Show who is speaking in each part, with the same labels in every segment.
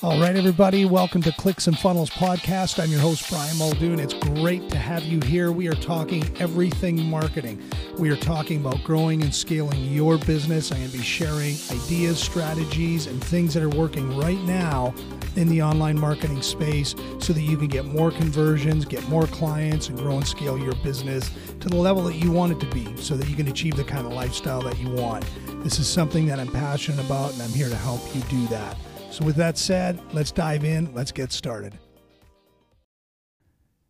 Speaker 1: All right, everybody, welcome to Clicks and Funnels Podcast. I'm your host, Brian Muldoon. It's great to have you here. We are talking everything marketing. We are talking about growing and scaling your business. I'm going to be sharing ideas, strategies, and things that are working right now in the online marketing space so that you can get more conversions, get more clients, and grow and scale your business to the level that you want it to be so that you can achieve the kind of lifestyle that you want. This is something that I'm passionate about, and I'm here to help you do that. So, with that said, let's dive in. Let's get started.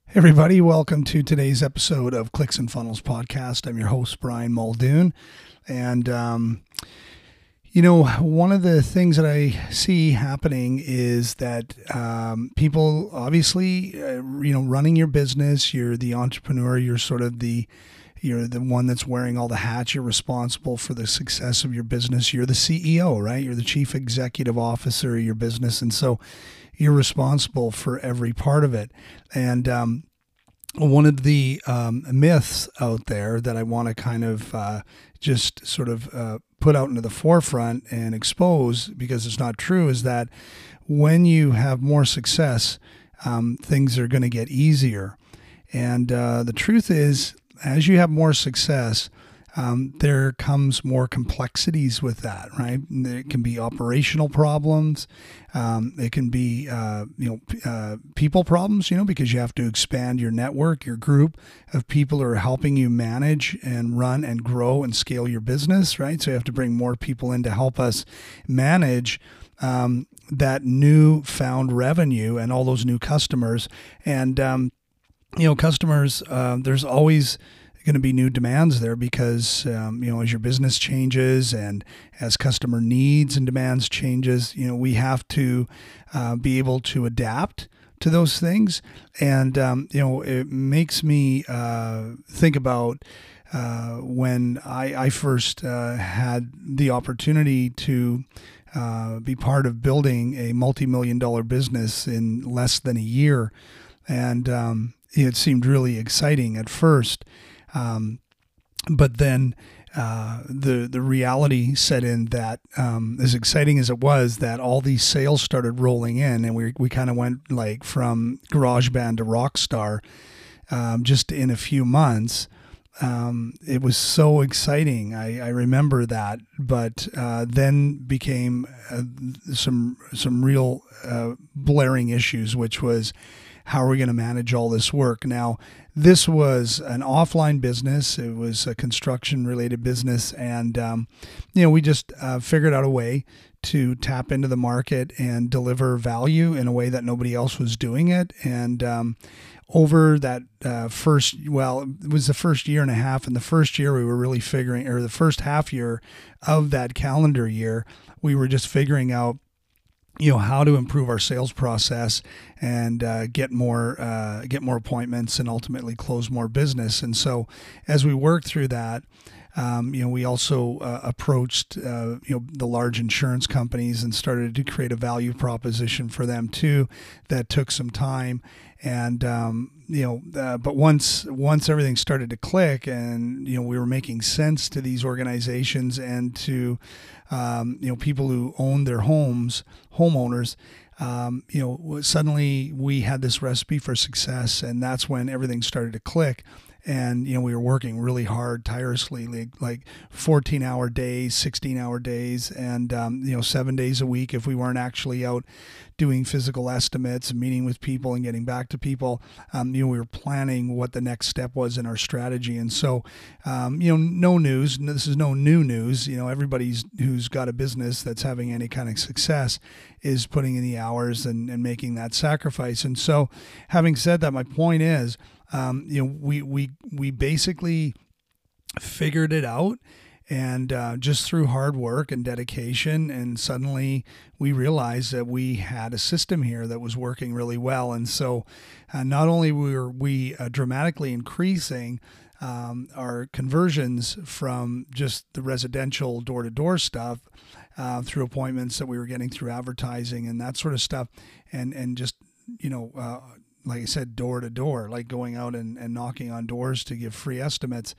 Speaker 1: Hey everybody, welcome to today's episode of Clicks and Funnels podcast. I'm your host, Brian Muldoon. And, um, you know, one of the things that I see happening is that um, people obviously, uh, you know, running your business, you're the entrepreneur, you're sort of the you're the one that's wearing all the hats. You're responsible for the success of your business. You're the CEO, right? You're the chief executive officer of your business. And so you're responsible for every part of it. And, um, one of the um, myths out there that I want to kind of uh, just sort of uh, put out into the forefront and expose because it's not true is that when you have more success, um, things are going to get easier. And uh, the truth is, as you have more success, um, there comes more complexities with that, right? It can be operational problems. Um, it can be, uh, you know, uh, people problems, you know, because you have to expand your network, your group of people who are helping you manage and run and grow and scale your business, right? So you have to bring more people in to help us manage um, that new found revenue and all those new customers. And, um, you know, customers, uh, there's always going to be new demands there because um, you know as your business changes and as customer needs and demands changes, you know we have to uh, be able to adapt to those things, and um, you know it makes me uh, think about. Uh, when I, I first uh, had the opportunity to uh, be part of building a multi-million dollar business in less than a year, and um, it seemed really exciting at first. Um, but then uh, the the reality set in that um, as exciting as it was, that all these sales started rolling in, and we we kind of went like from GarageBand to Rockstar um, just in a few months. Um, it was so exciting. I, I remember that, but uh, then became uh, some some real uh, blaring issues, which was how are we going to manage all this work? Now, this was an offline business. It was a construction related business. And, um, you know, we just uh, figured out a way to tap into the market and deliver value in a way that nobody else was doing it. And, um, over that uh, first, well, it was the first year and a half. And the first year we were really figuring, or the first half year of that calendar year, we were just figuring out you know how to improve our sales process and uh, get more uh, get more appointments and ultimately close more business. And so as we work through that, um, you know, we also uh, approached uh, you know the large insurance companies and started to create a value proposition for them too. That took some time, and um, you know, uh, but once once everything started to click, and you know, we were making sense to these organizations and to um, you know people who own their homes, homeowners. Um, you know, suddenly we had this recipe for success, and that's when everything started to click and you know we were working really hard tirelessly like, like 14 hour days 16 hour days and um, you know seven days a week if we weren't actually out doing physical estimates meeting with people and getting back to people. Um, you know we were planning what the next step was in our strategy. And so um, you know no news this is no new news. You know everybody's who's got a business that's having any kind of success is putting in the hours and, and making that sacrifice. And so having said that my point is um, you know, we we we basically figured it out and uh, just through hard work and dedication and suddenly we realized that we had a system here that was working really well. And so uh, not only were we uh, dramatically increasing um, our conversions from just the residential door-to-door stuff uh, through appointments that we were getting through advertising and that sort of stuff and and just you know uh, like I said, door to door, like going out and, and knocking on doors to give free estimates.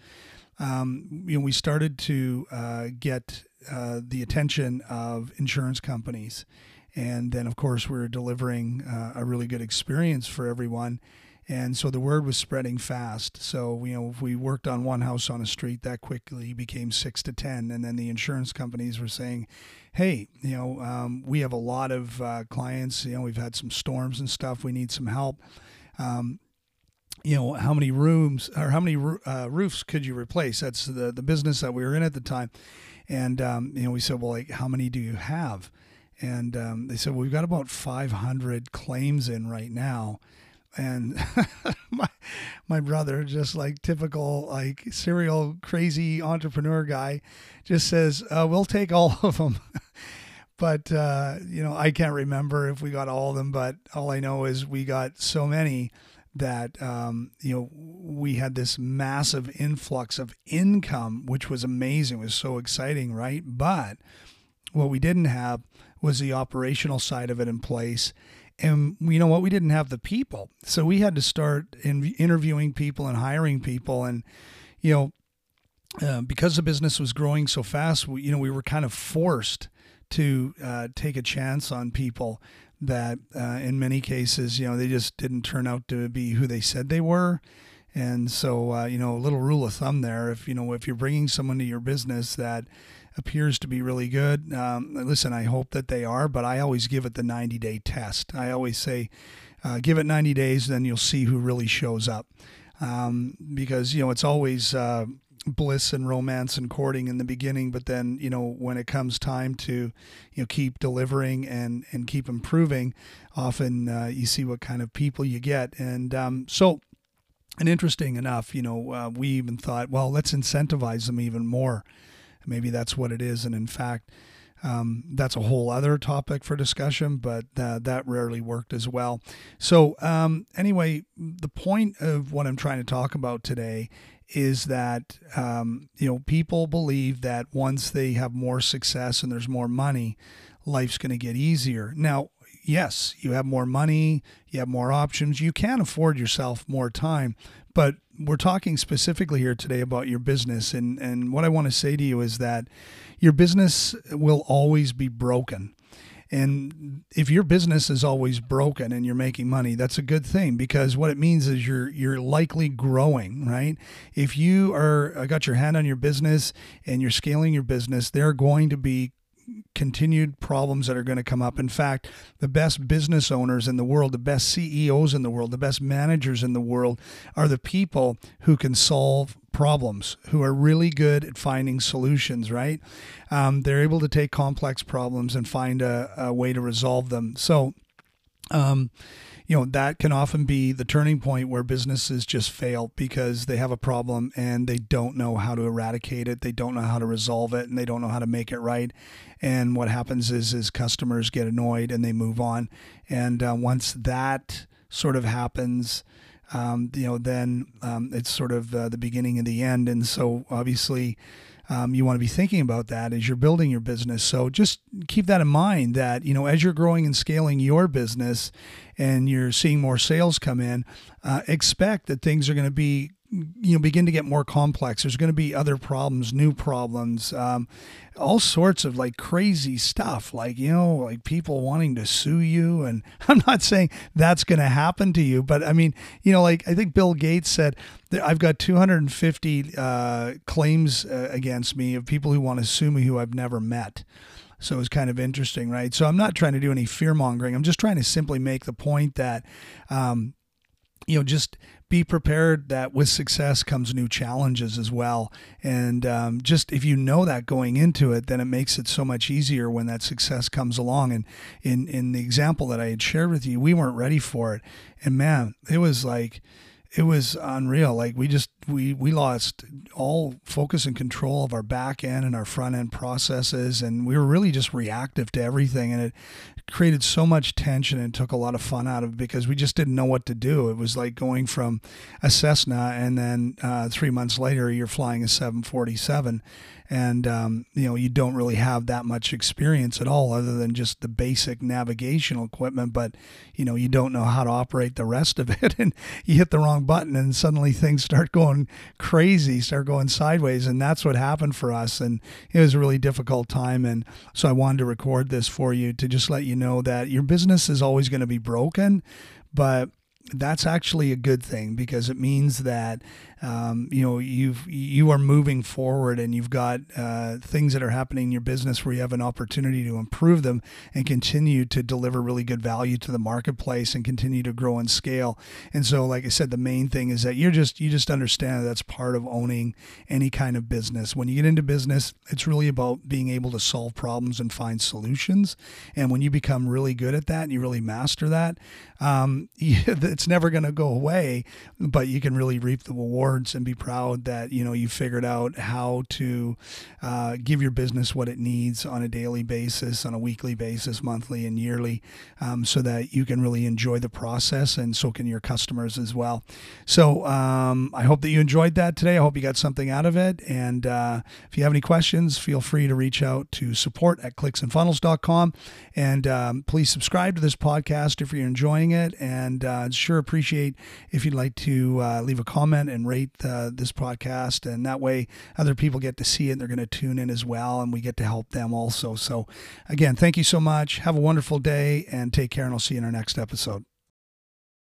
Speaker 1: um, you know, we started to uh, get uh, the attention of insurance companies. And then, of course, we are delivering uh, a really good experience for everyone. And so the word was spreading fast. So, you know, if we worked on one house on a street, that quickly became six to 10. And then the insurance companies were saying, hey, you know, um, we have a lot of uh, clients, you know, we've had some storms and stuff, we need some help. Um, you know how many rooms or how many uh, roofs could you replace that's the the business that we were in at the time and um, you know we said well like how many do you have and um, they said well, we've got about 500 claims in right now and my my brother just like typical like serial crazy entrepreneur guy just says uh, we'll take all of them but uh, you know i can't remember if we got all of them but all i know is we got so many that um, you know we had this massive influx of income which was amazing. It was so exciting right? But what we didn't have was the operational side of it in place and you know what we didn't have the people. So we had to start in interviewing people and hiring people. And you know uh, because the business was growing so fast we, you know we were kind of forced to uh, take a chance on people that uh, in many cases you know they just didn't turn out to be who they said they were. And so uh, you know a little rule of thumb there if you know if you're bringing someone to your business that appears to be really good. Um, listen, I hope that they are, but I always give it the 90 day test. I always say, uh, give it 90 days, then you'll see who really shows up. Um, because, you know, it's always uh, bliss and romance and courting in the beginning, but then, you know, when it comes time to, you know, keep delivering and, and keep improving, often uh, you see what kind of people you get. And um, so, and interesting enough, you know, uh, we even thought, well, let's incentivize them even more. Maybe that's what it is. And in fact, um, that's a whole other topic for discussion, but uh, that rarely worked as well. So, um, anyway, the point of what I'm trying to talk about today is that um, you know people believe that once they have more success and there's more money, life's going to get easier. Now, yes, you have more money, you have more options, you can afford yourself more time, but we're talking specifically here today about your business. And, and what I want to say to you is that your business will always be broken. And if your business is always broken and you're making money, that's a good thing because what it means is you're you're likely growing, right? If you are uh, got your hand on your business and you're scaling your business, there are going to be continued problems that are going to come up. In fact, the best business owners in the world, the best CEOs in the world, the best managers in the world are the people who can solve problems, who are really good at finding solutions, right? Um, they're able to take complex problems and find a, a way to resolve them. So, um, you know that can often be the turning point where businesses just fail because they have a problem and they don't know how to eradicate it. They don't know how to resolve it and they don't know how to make it right. And what happens is is customers get annoyed and they move on. And uh, once that sort of happens um, you know then um, it's sort of uh, the beginning of the end. And so obviously um, you want to be thinking about that as you're building your business. So just keep that in mind that, you know, as you're growing and scaling your business and you're seeing more sales come in, uh, expect that things are going to be you know begin to get more complex there's going to be other problems new problems um, all sorts of like crazy stuff like you know like people wanting to sue you and i'm not saying that's going to happen to you but i mean you know like i think bill gates said i've got 250 uh, claims uh, against me of people who want to sue me who i've never met so it's kind of interesting, right? So I'm not trying to do any fear mongering. I'm just trying to simply make the point that, um, you know, just be prepared that with success comes new challenges as well. And um, just if you know that going into it, then it makes it so much easier when that success comes along. And in, in the example that I had shared with you, we weren't ready for it. And man, it was like, it was unreal. Like we just we we lost all focus and control of our back end and our front end processes, and we were really just reactive to everything, and it created so much tension and took a lot of fun out of it because we just didn't know what to do. It was like going from a Cessna, and then uh, three months later you're flying a 747, and um, you know you don't really have that much experience at all other than just the basic navigational equipment but you know you don't know how to operate the rest of it and you hit the wrong button and suddenly things start going going crazy, start going sideways. And that's what happened for us. And it was a really difficult time. And so I wanted to record this for you to just let you know that your business is always going to be broken, but that's actually a good thing because it means that um, you know you've you are moving forward and you've got uh, things that are happening in your business where you have an opportunity to improve them and continue to deliver really good value to the marketplace and continue to grow and scale. And so like i said the main thing is that you're just you just understand that that's part of owning any kind of business. When you get into business it's really about being able to solve problems and find solutions. And when you become really good at that and you really master that um, it's never going to go away but you can really reap the rewards and be proud that you know you figured out how to uh, give your business what it needs on a daily basis, on a weekly basis, monthly and yearly, um, so that you can really enjoy the process, and so can your customers as well. So um, I hope that you enjoyed that today. I hope you got something out of it. And uh, if you have any questions, feel free to reach out to support at clicksandfunnels.com. And um, please subscribe to this podcast if you're enjoying it. And uh, sure appreciate if you'd like to uh, leave a comment and rate rate uh, this podcast, and that way other people get to see it. And they're going to tune in as well, and we get to help them also. So, again, thank you so much. Have a wonderful day, and take care. And I'll see you in our next episode.